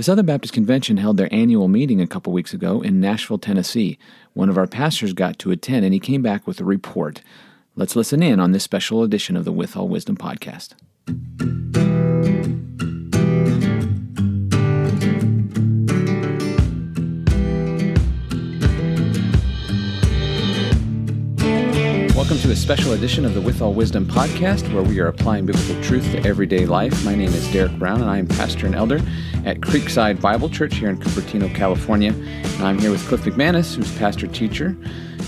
The Southern Baptist Convention held their annual meeting a couple weeks ago in Nashville, Tennessee. One of our pastors got to attend and he came back with a report. Let's listen in on this special edition of the With All Wisdom podcast. Welcome to a special edition of the With All Wisdom podcast, where we are applying biblical truth to everyday life. My name is Derek Brown, and I am pastor and elder at Creekside Bible Church here in Cupertino, California. And I'm here with Cliff McManis, who's pastor teacher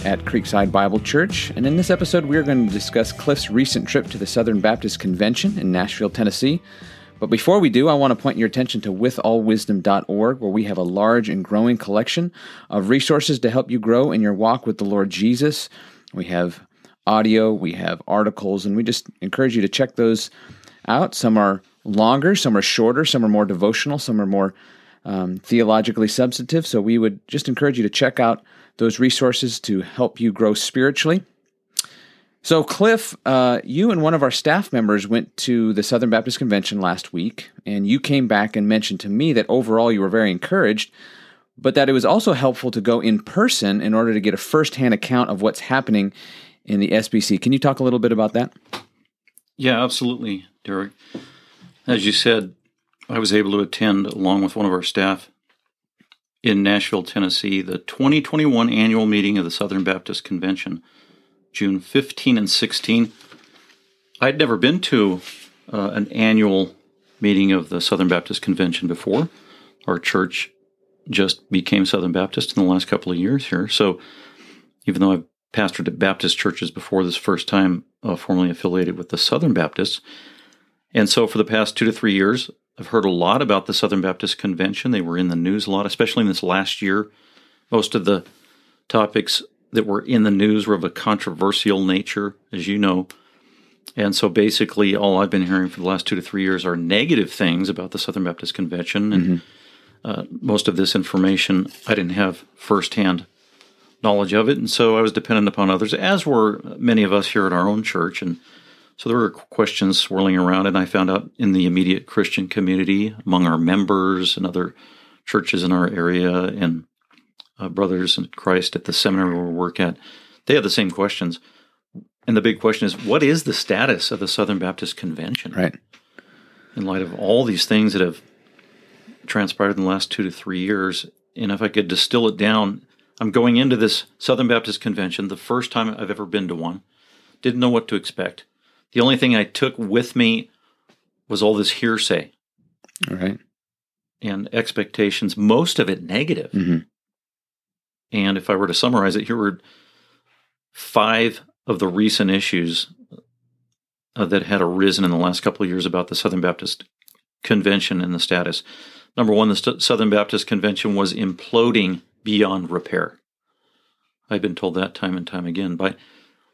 at Creekside Bible Church. And in this episode, we are going to discuss Cliff's recent trip to the Southern Baptist Convention in Nashville, Tennessee. But before we do, I want to point your attention to withallwisdom.org, where we have a large and growing collection of resources to help you grow in your walk with the Lord Jesus. We have audio, we have articles, and we just encourage you to check those out. Some are longer, some are shorter, some are more devotional, some are more um, theologically substantive. So we would just encourage you to check out those resources to help you grow spiritually. So, Cliff, uh, you and one of our staff members went to the Southern Baptist Convention last week, and you came back and mentioned to me that overall you were very encouraged, but that it was also helpful to go in person in order to get a firsthand account of what's happening in the SBC. Can you talk a little bit about that? Yeah, absolutely, Derek. As you said, I was able to attend, along with one of our staff in Nashville, Tennessee, the 2021 annual meeting of the Southern Baptist Convention, June 15 and 16. I'd never been to uh, an annual meeting of the Southern Baptist Convention before. Our church just became Southern Baptist in the last couple of years here. So even though I've pastored at Baptist churches before this first time uh, formally affiliated with the Southern Baptists. And so for the past two to three years, I've heard a lot about the Southern Baptist Convention. They were in the news a lot, especially in this last year. Most of the topics that were in the news were of a controversial nature, as you know. And so basically, all I've been hearing for the last two to three years are negative things about the Southern Baptist Convention. And mm-hmm. uh, most of this information I didn't have firsthand knowledge of it. And so I was dependent upon others, as were many of us here at our own church. And so there were questions swirling around, and I found out in the immediate Christian community, among our members and other churches in our area, and uh, brothers in Christ at the seminary we work at, they have the same questions. And the big question is, what is the status of the Southern Baptist Convention? Right. In light of all these things that have transpired in the last two to three years, and if I could distill it down I'm going into this Southern Baptist Convention, the first time I've ever been to one. Didn't know what to expect. The only thing I took with me was all this hearsay. All right. And expectations, most of it negative. Mm-hmm. And if I were to summarize it, here were five of the recent issues uh, that had arisen in the last couple of years about the Southern Baptist Convention and the status. Number one, the St- Southern Baptist Convention was imploding beyond repair. I've been told that time and time again by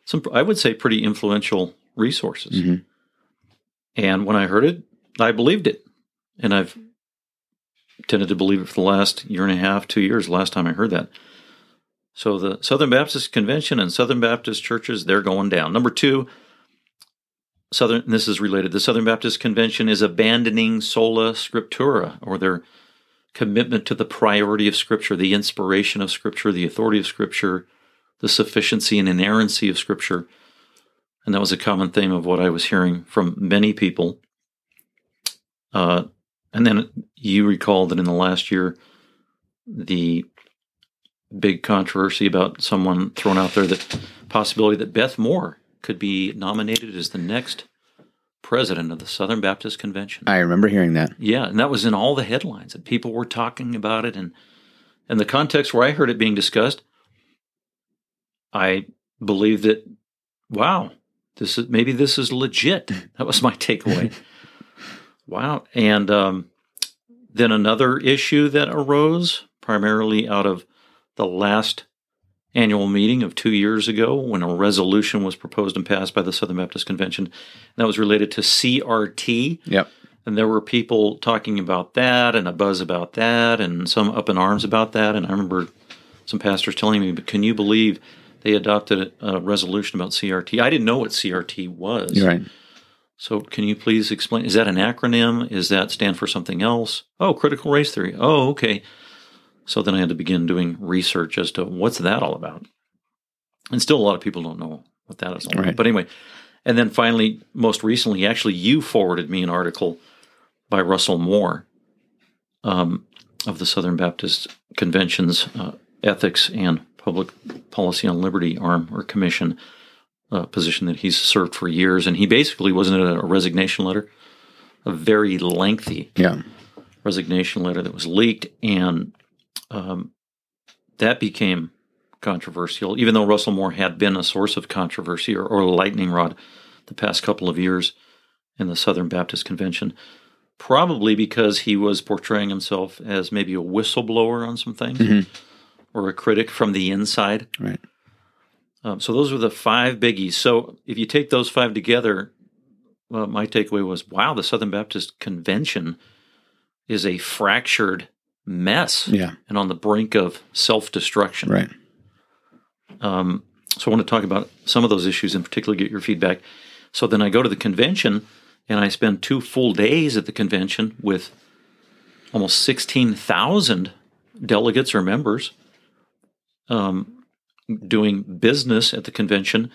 some, I would say, pretty influential resources. Mm-hmm. And when I heard it, I believed it. And I've tended to believe it for the last year and a half, two years, last time I heard that. So the Southern Baptist Convention and Southern Baptist churches, they're going down. Number two, Southern, this is related. The Southern Baptist Convention is abandoning sola scriptura, or they're commitment to the priority of Scripture, the inspiration of Scripture, the authority of Scripture, the sufficiency and inerrancy of Scripture. And that was a common theme of what I was hearing from many people. Uh, and then you recall that in the last year, the big controversy about someone thrown out there that possibility that Beth Moore could be nominated as the next president of the Southern Baptist Convention. I remember hearing that. Yeah, and that was in all the headlines, and people were talking about it, and and the context where I heard it being discussed, I believe that, wow, this is maybe this is legit. That was my takeaway. wow, and um, then another issue that arose primarily out of the last annual meeting of two years ago when a resolution was proposed and passed by the Southern Baptist Convention that was related to CRT. Yep. And there were people talking about that and a buzz about that and some up in arms about that. And I remember some pastors telling me, but can you believe they adopted a resolution about CRT? I didn't know what CRT was. You're right. So, can you please explain? Is that an acronym? Is that stand for something else? Oh, critical race theory. Oh, okay. So then I had to begin doing research as to what's that all about. And still, a lot of people don't know what that is all about. But anyway, and then finally, most recently, actually, you forwarded me an article by Russell Moore um, of the Southern Baptist Convention's uh, Ethics and Public Policy on Liberty arm or commission uh, position that he's served for years. And he basically wasn't it a resignation letter, a very lengthy Yeah. resignation letter that was leaked, and um, that became controversial. Even though Russell Moore had been a source of controversy or, or a lightning rod the past couple of years in the Southern Baptist Convention, probably because he was portraying himself as maybe a whistleblower on some things Mhm. or a critic from the inside. Right. Um, so those were the five biggies. So if you take those five together, well, my takeaway was, wow, the Southern Baptist Convention is a fractured mess Yeah. and on the brink of self-destruction. Right. Um, so I want to talk about some of those issues in particular, get your feedback. So then I go to the convention and I spend two full days at the convention with almost 16,000 delegates or members um, doing business at the convention.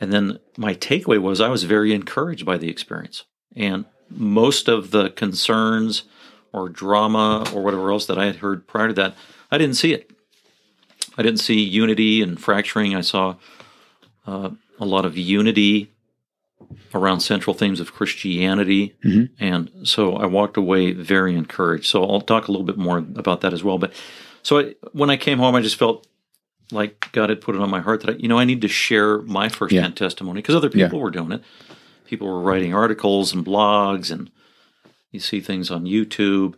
And then my takeaway was I was very encouraged by the experience. And most of the concerns or drama or whatever else that I had heard prior to that, I didn't see it. I didn't see unity and fracturing. I saw uh, a lot of unity around central themes of Christianity. Mhm. And so I walked away very encouraged. So I'll talk a little bit more about that as well. But so I, when I came home, I just felt like God had put it on my heart that, I, you know, I need to share my firsthand testimony because other Yeah. people were doing it. People were writing articles and blogs, and you see things on YouTube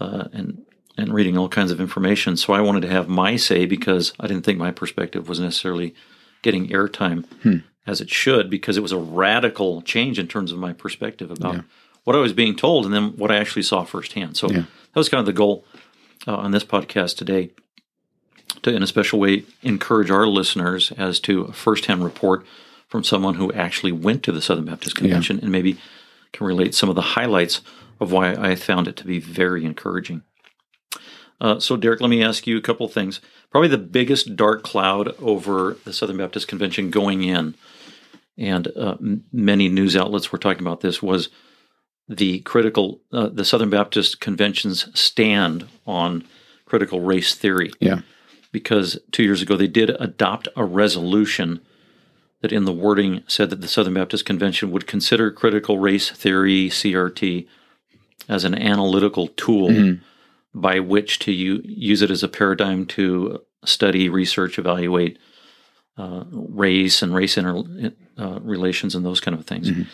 uh, and and reading all kinds of information. So I wanted to have my say because I didn't think my perspective was necessarily getting airtime Hmm. as it should because it was a radical change in terms of my perspective about Yeah. what I was being told and then what I actually saw firsthand. So Yeah. that was kind of the goal uh, on this podcast today to, in a special way, encourage our listeners as to a firsthand report from someone who actually went to the Southern Baptist Convention and maybe can relate some of the highlights of why I found it to be very encouraging. Uh, so, Derek, let me ask you a couple of things. Probably the biggest dark cloud over the Southern Baptist Convention going in, and uh, m- many news outlets were talking about this, was the critical, uh, the Southern Baptist Convention's stand on critical race theory Yeah. because two years ago they did adopt a resolution that in the wording said that the Southern Baptist Convention would consider critical race theory, CRT, as an analytical tool Mhm. by which to u- use it as a paradigm to study, research, evaluate uh, race and race inter- uh, relations and those kind of things. Mhm.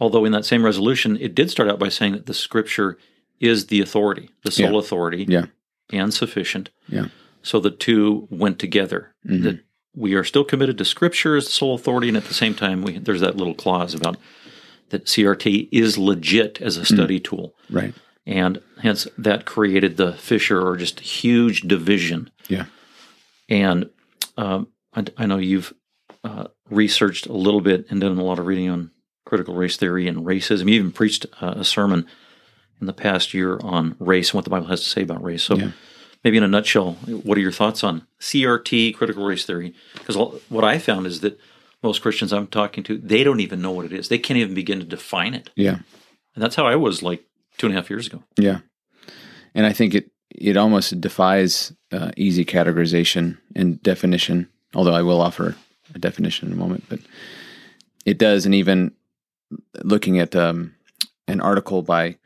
Although in that same resolution, it did start out by saying that the Scripture is the authority, the sole Yeah. authority, Yeah. and sufficient. Yeah. So the two went together. Mhm. That we are still committed to Scripture as the sole authority, and at the same time, we, there's that little clause about that CRT is legit as a study tool, Right. and hence that created the fissure or just huge division. Yeah. And um, I, I know you've uh, researched a little bit and done a lot of reading on critical race theory and racism. You even preached uh, a sermon in the past year on race and what the Bible has to say about race. So, Yeah. maybe in a nutshell, what are your thoughts on CRT, critical race theory? Because what I found is that most Christians I'm talking to, they don't even know what it is. They can't even begin to define it. Yeah. And that's how I was like two and a half years ago. Yeah, and I think it it almost defies uh, easy categorization and definition. Although I will offer a definition in a moment, but it does. And even looking at um, an article by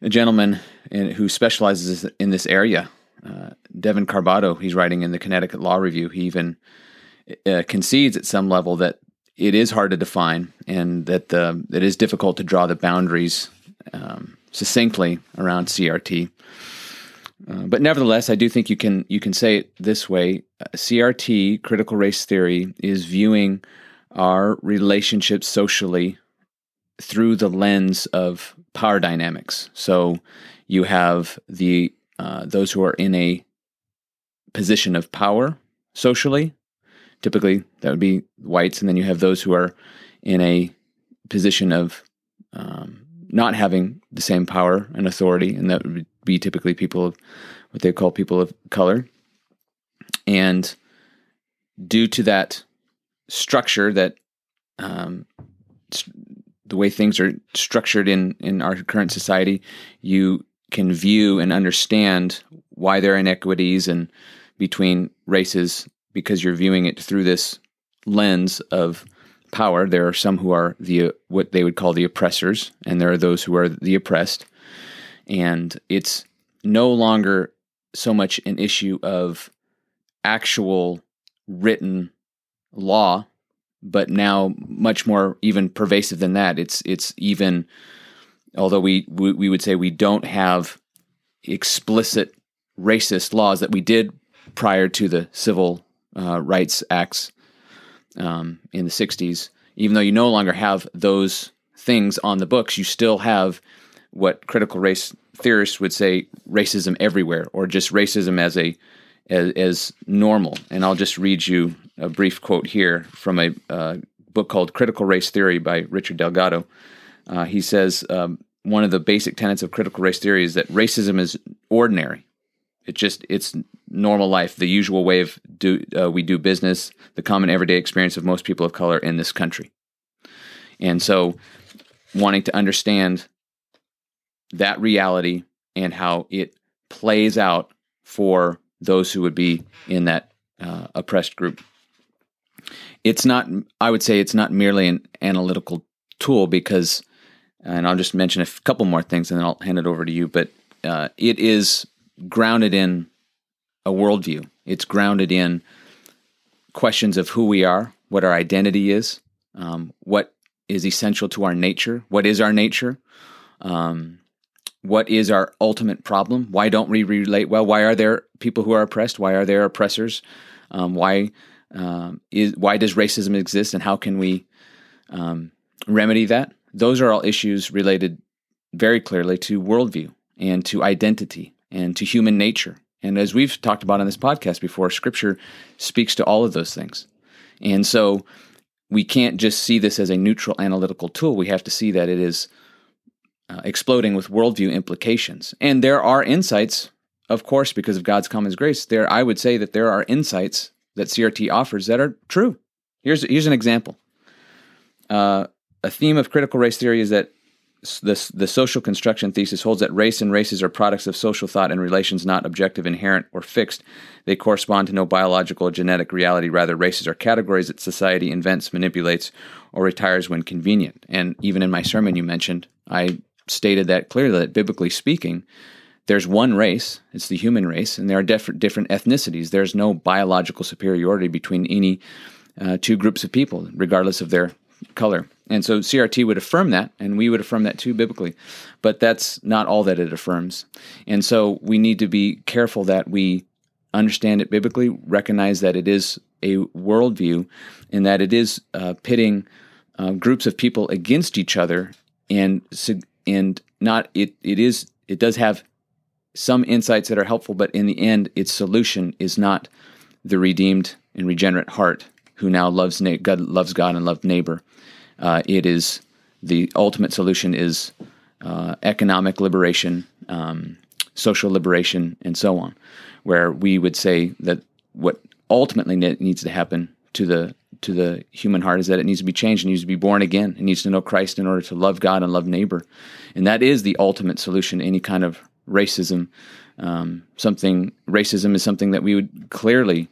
a gentleman in, who specializes in this area, uh, Devon Carbado, he's writing in the Connecticut Law Review. He even uh, concedes at some level that it is hard to define and that um, it is difficult to draw the boundaries um, succinctly around CRT. Uh, but nevertheless, I do think you can you can say it this way: uh, CRT, critical race theory, is viewing our relationships socially through the lens of power dynamics. So you have the uh, those who are in a position of power socially. Typically, that would be whites, and then you have those who are in a position of um, not having the same power and authority, and that would be typically people of what they call people of color. And due to that structure, that um, the way things are structured in in our current society, you can view and understand why there are inequities and between races because you're viewing it through this lens of power. There are some who are the what they would call the oppressors, and there are those who are the oppressed. And it's no longer so much an issue of actual written law, but now much more even pervasive than that. It's it's even although we we, we would say we don't have explicit racist laws that we did prior to the civil uh, rights acts um, in the 60s, even though you no longer have those things on the books, you still have what critical race theorists would say racism everywhere, or just racism as a as, as normal. And I'll just read you a brief quote here from a uh, book called Critical Race Theory by Richard Delgado. Uh, he says um, one of the basic tenets of critical race theory is that racism is ordinary. It just it's normal life, the usual way of do uh, we do business, the common everyday experience of most people of color in this country. And so, wanting to understand that reality and how it plays out for those who would be in that uh, oppressed group. It's not. I would say it's not merely an analytical tool because, and I'll just mention a couple more things and then I'll hand it over to you. But uh, it is grounded in a worldview. It's grounded in questions of who we are, what our identity is, um, what is essential to our nature, what is our nature, um, what is our ultimate problem, why don't we relate well, why are there people who are oppressed, why are there oppressors, um, why um, is why does racism exist, and how can we um, remedy that? Those are all issues related very clearly to worldview and to identity and to human nature. And as we've talked about on this podcast before, scripture speaks to all of those things. And so we can't just see this as a neutral analytical tool. We have to see that it is uh, exploding with worldview implications. And there are insights, of course, because of God's common grace. There, I would say that there are insights that CRT offers that are true. Here's here's an example. Uh, a theme of critical race theory is that the, the social construction thesis holds that race and races are products of social thought and relations not objective, inherent, or fixed. They correspond to no biological or genetic reality. Rather, races are categories that society invents, manipulates, or retires when convenient. And even in my sermon, you mentioned, I stated that clearly that biblically speaking, there's one race, it's the human race, and there are different, ethnicities. There's no biological superiority between any uh, two groups of people, regardless of their color. And so CRT would affirm that, and we would affirm that too biblically. But that's not all that it affirms. And so we need to be careful that we understand it biblically, recognize that it is a worldview, and that it is uh, pitting uh, groups of people against each other, and and not it. It is it does have some insights that are helpful, but in the end, its solution is not the redeemed and regenerate heart who now loves na- God, loves God and loves neighbor. Uh, it is the ultimate solution is uh, economic liberation, um, social liberation, and so on. Where we would say that what ultimately needs to happen to the to the human heart is that it needs to be changed, it needs to be born again, it needs to know Christ in order to love God and love neighbor, and that is the ultimate solution to any kind of racism. Um, something racism is something that we would clearly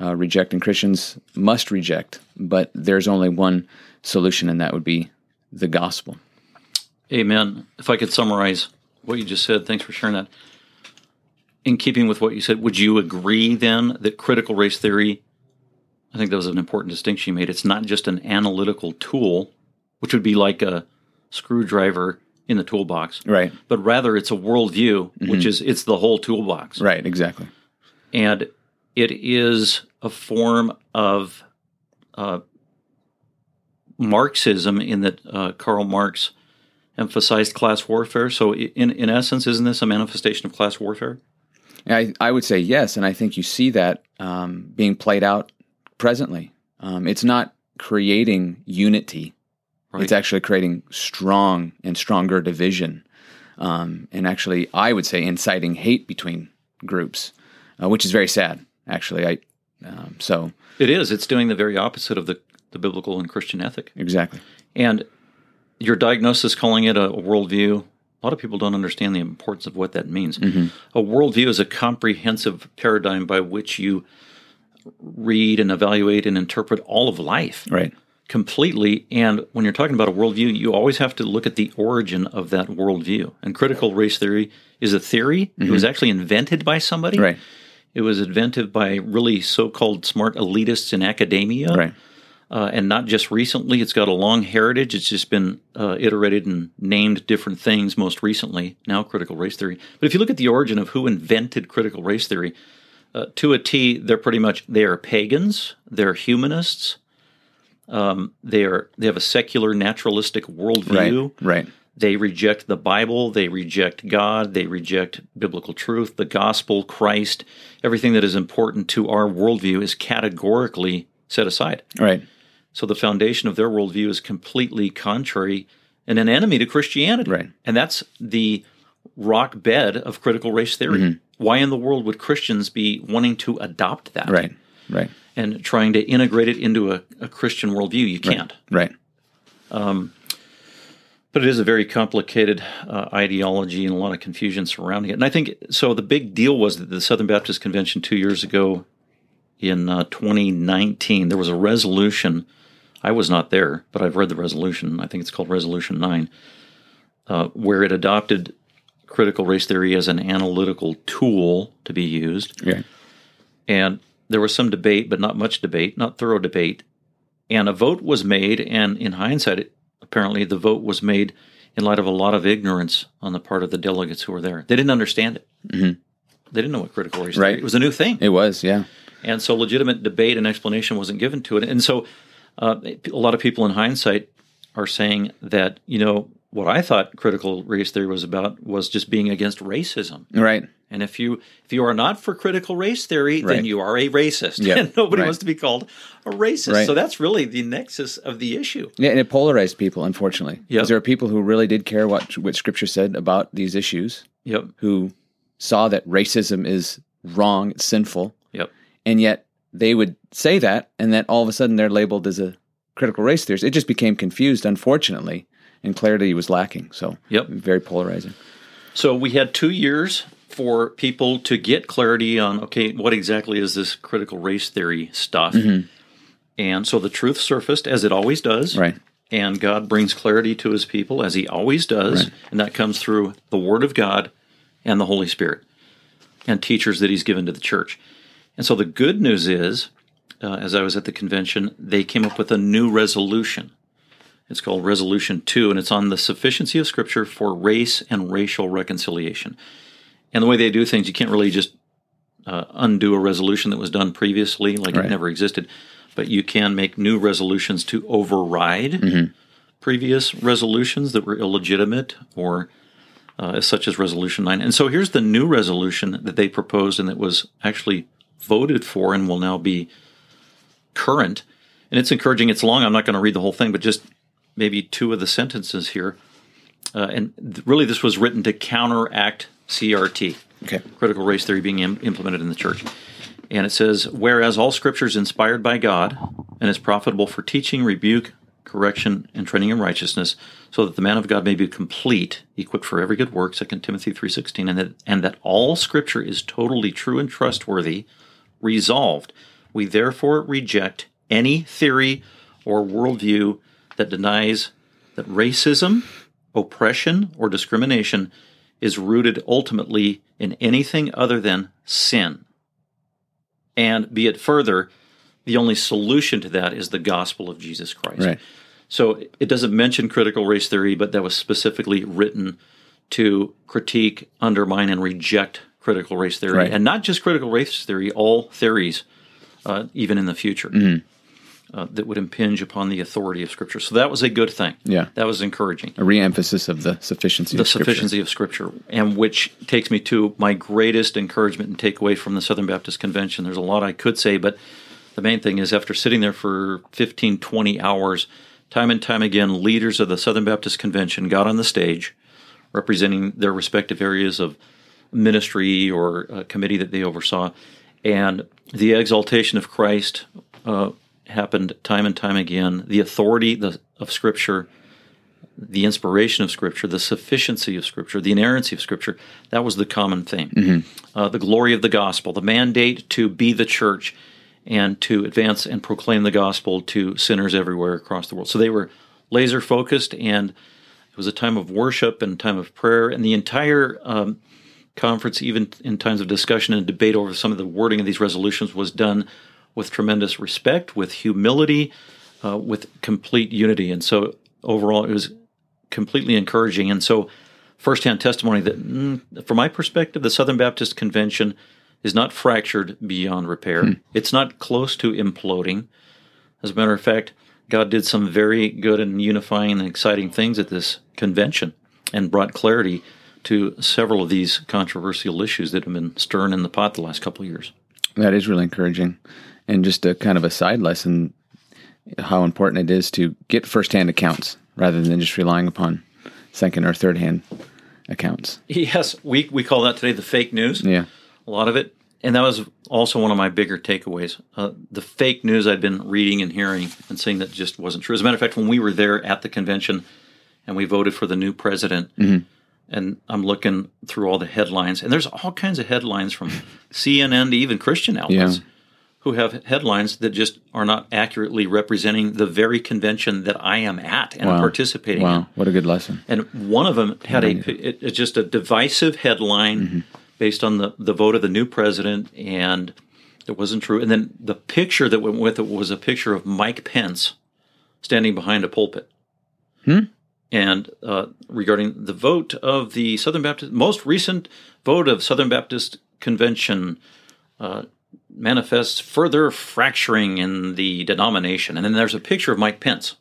uh, reject, and Christians must reject. But there's only one solution, and that would be the gospel. Amen. If I could summarize what you just said, thanks for sharing that. In keeping with what you said, would you agree then that critical race theory? I think that was an important distinction you made. It's not just an analytical tool, which would be like a screwdriver in the toolbox, right? But rather, it's a worldview, mm-hmm. which is it's the whole toolbox, right? Exactly. And it is a form of uh, Marxism in that uh, Karl Marx emphasized class warfare. So, in in essence, isn't this a manifestation of class warfare? I, I would say yes, and I think you see that um, being played out presently. Um, it's not creating unity. It's actually creating strong and stronger division, um, and actually, I would say, inciting hate between groups, uh, which is very sad. Actually, I um, so It is. It's doing the very opposite of the, the biblical and Christian ethic. exactly And your diagnosis calling it a, worldview, a lot of people don't understand the importance of what that means. Mm-hmm. A worldview is a comprehensive paradigm by which you read and evaluate and interpret all of life right, completely. And when you're talking about a worldview, you always have to look at the origin of that worldview. And critical race theory is a theory. It mm-hmm. was actually invented by somebody. right, It was invented by really so-called smart elitists in academia right, uh, and not just recently. It's got a long heritage. It's just been uh, iterated and named different things. Most recently, now critical race theory. But if you look at the origin of who invented critical race theory, uh, to a T, they're pretty much they are pagans. They're humanists. Um, they are they have a secular naturalistic worldview. right, right, They reject the Bible. They reject God. They reject biblical truth, the gospel, Christ. Everything that is important to our worldview is categorically set aside. right, So the foundation of their worldview is completely contrary and an enemy to Christianity. Right. And that's the rock bed of critical race theory. Mm-hmm. Why in the world would Christians be wanting to adopt that right, right, and trying to integrate it into a, a Christian worldview? You can't. right, Um, But it is a very complicated uh, ideology and a lot of confusion surrounding it. And I think so. The big deal was that the Southern Baptist Convention two years ago in uh, 2019, there was a resolution. I was not there, but I've read the resolution. I think it's called Resolution 9, uh, where it adopted critical race theory as an analytical tool to be used. yeah, And there was some debate, but not much debate, not thorough debate. And a vote was made, and in hindsight, it, apparently the vote was made in light of a lot of ignorance on the part of the delegates who were there. They didn't understand it. Mm-hmm. They didn't know what critical race Right. theory. It was a new thing, It was, yeah, and so legitimate debate and explanation wasn't given to it. And so, uh, a lot of people in hindsight are saying that you know what I thought critical race theory was about was just being against racism. right, And if you if you are not for critical race theory, Right. then you are a racist. Yep. And nobody Right. wants to be called a racist. Right. So that's really the nexus of the issue. yeah, and it polarized people, unfortunately, Yeah. because there are people who really did care what what Scripture said about these issues, Yep. who saw that racism is wrong, it's sinful, Yep. and yet they would say that, and then all of a sudden they're labeled as a critical race theorist. It just became confused, unfortunately, and clarity was lacking. So, Yep. very polarizing. So we had two years for people to get clarity on okay, what exactly is this critical race theory stuff? Mm-hmm. And so the truth surfaced as it always does. Right. And God brings clarity to his people as he always does. And that comes through the Word of God and the Holy Spirit and teachers that he's given to the church. And so the good news is, uh, as I was at the convention, they came up with a new resolution. It's called Resolution 2, and it's on the sufficiency of Scripture for race and racial reconciliation. And the way they do things, you can't really just uh, undo a resolution that was done previously, like Right. it never existed, but you can make new resolutions to override previous resolutions that were illegitimate or uh, such as Resolution 9. And so here's the new resolution that they proposed and that was actually voted for and will now be current. And it's encouraging. It's long. I'm not going to read the whole thing, but just maybe two of the sentences here. Uh, and th- really, this was written to counteract CRT, Okay. critical race theory being Im- implemented in the church. And it says, Whereas all scripture is inspired by God and is profitable for teaching, rebuke, correction, and training in righteousness, so that the man of God may be complete, equipped for every good work, 2 Timothy 3.16, and that, and that all scripture is totally true and trustworthy, resolved. We therefore reject any theory or worldview that denies that racism, oppression, or discrimination is rooted ultimately in anything other than sin. And be it further, the only solution to that is the gospel of Jesus Christ. Right. So it doesn't mention critical race theory, but that was specifically written to critique, undermine, and reject critical race theory. Right. And not just critical race theory, all theories, uh, even in the future, Mm-hmm. uh, that would impinge upon the authority of Scripture. So that was a good thing. Yeah. That was encouraging A re-emphasis of the sufficiency the of Scripture. sufficiency of Scripture, and which takes me to my greatest encouragement and takeaway from the Southern Baptist Convention. There's a lot I could say, but the main thing is after sitting there for 15, 20 hours, time and time again, leaders of the Southern Baptist Convention got on the stage, representing their respective areas of ministry or committee that they oversaw, and the exaltation of Christ uh, happened time and time again. The authority the, of Scripture, the inspiration of Scripture, the sufficiency of Scripture, the inerrancy of Scripture, that was the common theme. Mm-hmm. Uh, the glory of the gospel, the mandate to be the church and to advance and proclaim the gospel to sinners everywhere across the world. So they were laser focused, and it was a time of worship and time of prayer, and the entire um, conference, even in times of discussion and debate over some of the wording of these resolutions, was done with tremendous respect, with humility, uh, with complete unity. And so overall, it was completely encouraging. And so, firsthand testimony that, mm, from my perspective, the Southern Baptist Convention is not fractured beyond repair. Hmm. It's not close to imploding. As a matter of fact, God did some very good and unifying and exciting things at this convention and brought clarity to several of these controversial issues that have been stirring in the pot the last couple of years. That is really encouraging. And just a kind of a side lesson how important it is to get firsthand accounts rather than just relying upon second or third hand accounts. Yes, we, we call that today the fake news. Yeah. A lot of it. And that was also one of my bigger takeaways. Uh, the fake news I'd been reading and hearing and seeing that just wasn't true. As a matter of fact, when we were there at the convention and we voted for the new president, mm-hmm and I'm looking through all the headlines, and there's all kinds of headlines from CNN to even Christian outlets yeah. who have headlines that just are not accurately representing the very convention that I am at and wow. participating wow. in. Wow, what a good lesson! And one of them had a it, it's just a divisive headline mm-hmm. based on the the vote of the new president, and it wasn't true. And then the picture that went with it was a picture of Mike Pence standing behind a pulpit. Hmm? And uh, regarding the vote of the Southern Baptist, most recent vote of Southern Baptist Convention uh, manifests further fracturing in the denomination. And then there's a picture of Mike Pence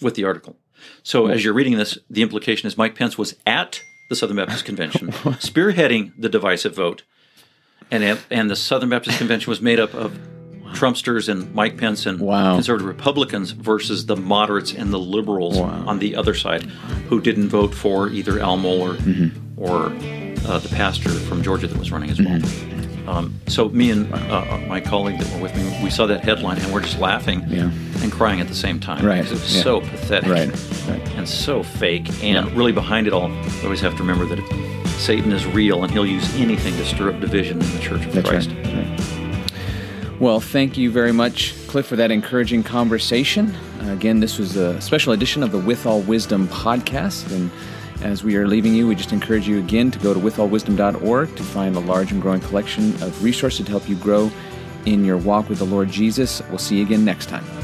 with the article. So as you're reading this, the implication is Mike Pence was at the Southern Baptist Convention, spearheading the divisive vote, and and the Southern Baptist Convention was made up of Trumpsters and Mike Pence and wow. conservative Republicans versus the moderates and the liberals wow. on the other side who didn't vote for either Al Mohler mm-hmm. or uh, the pastor from Georgia that was running as well. Mm-hmm. Um, so me and uh, my colleague that were with me, we saw that headline and we're just laughing yeah. and crying at the same time. Right. It was yeah. so pathetic right. Right. and so fake. And yeah. really behind it all, we always have to remember that Satan is real and he'll use anything to stir up division in the Church of That's Christ. Right. Well, thank you very much, Cliff, for that encouraging conversation. Again, this was a special edition of the With All Wisdom podcast. And as we are leaving you, we just encourage you again to go to withallwisdom.org to find a large and growing collection of resources to help you grow in your walk with the Lord Jesus. We'll see you again next time.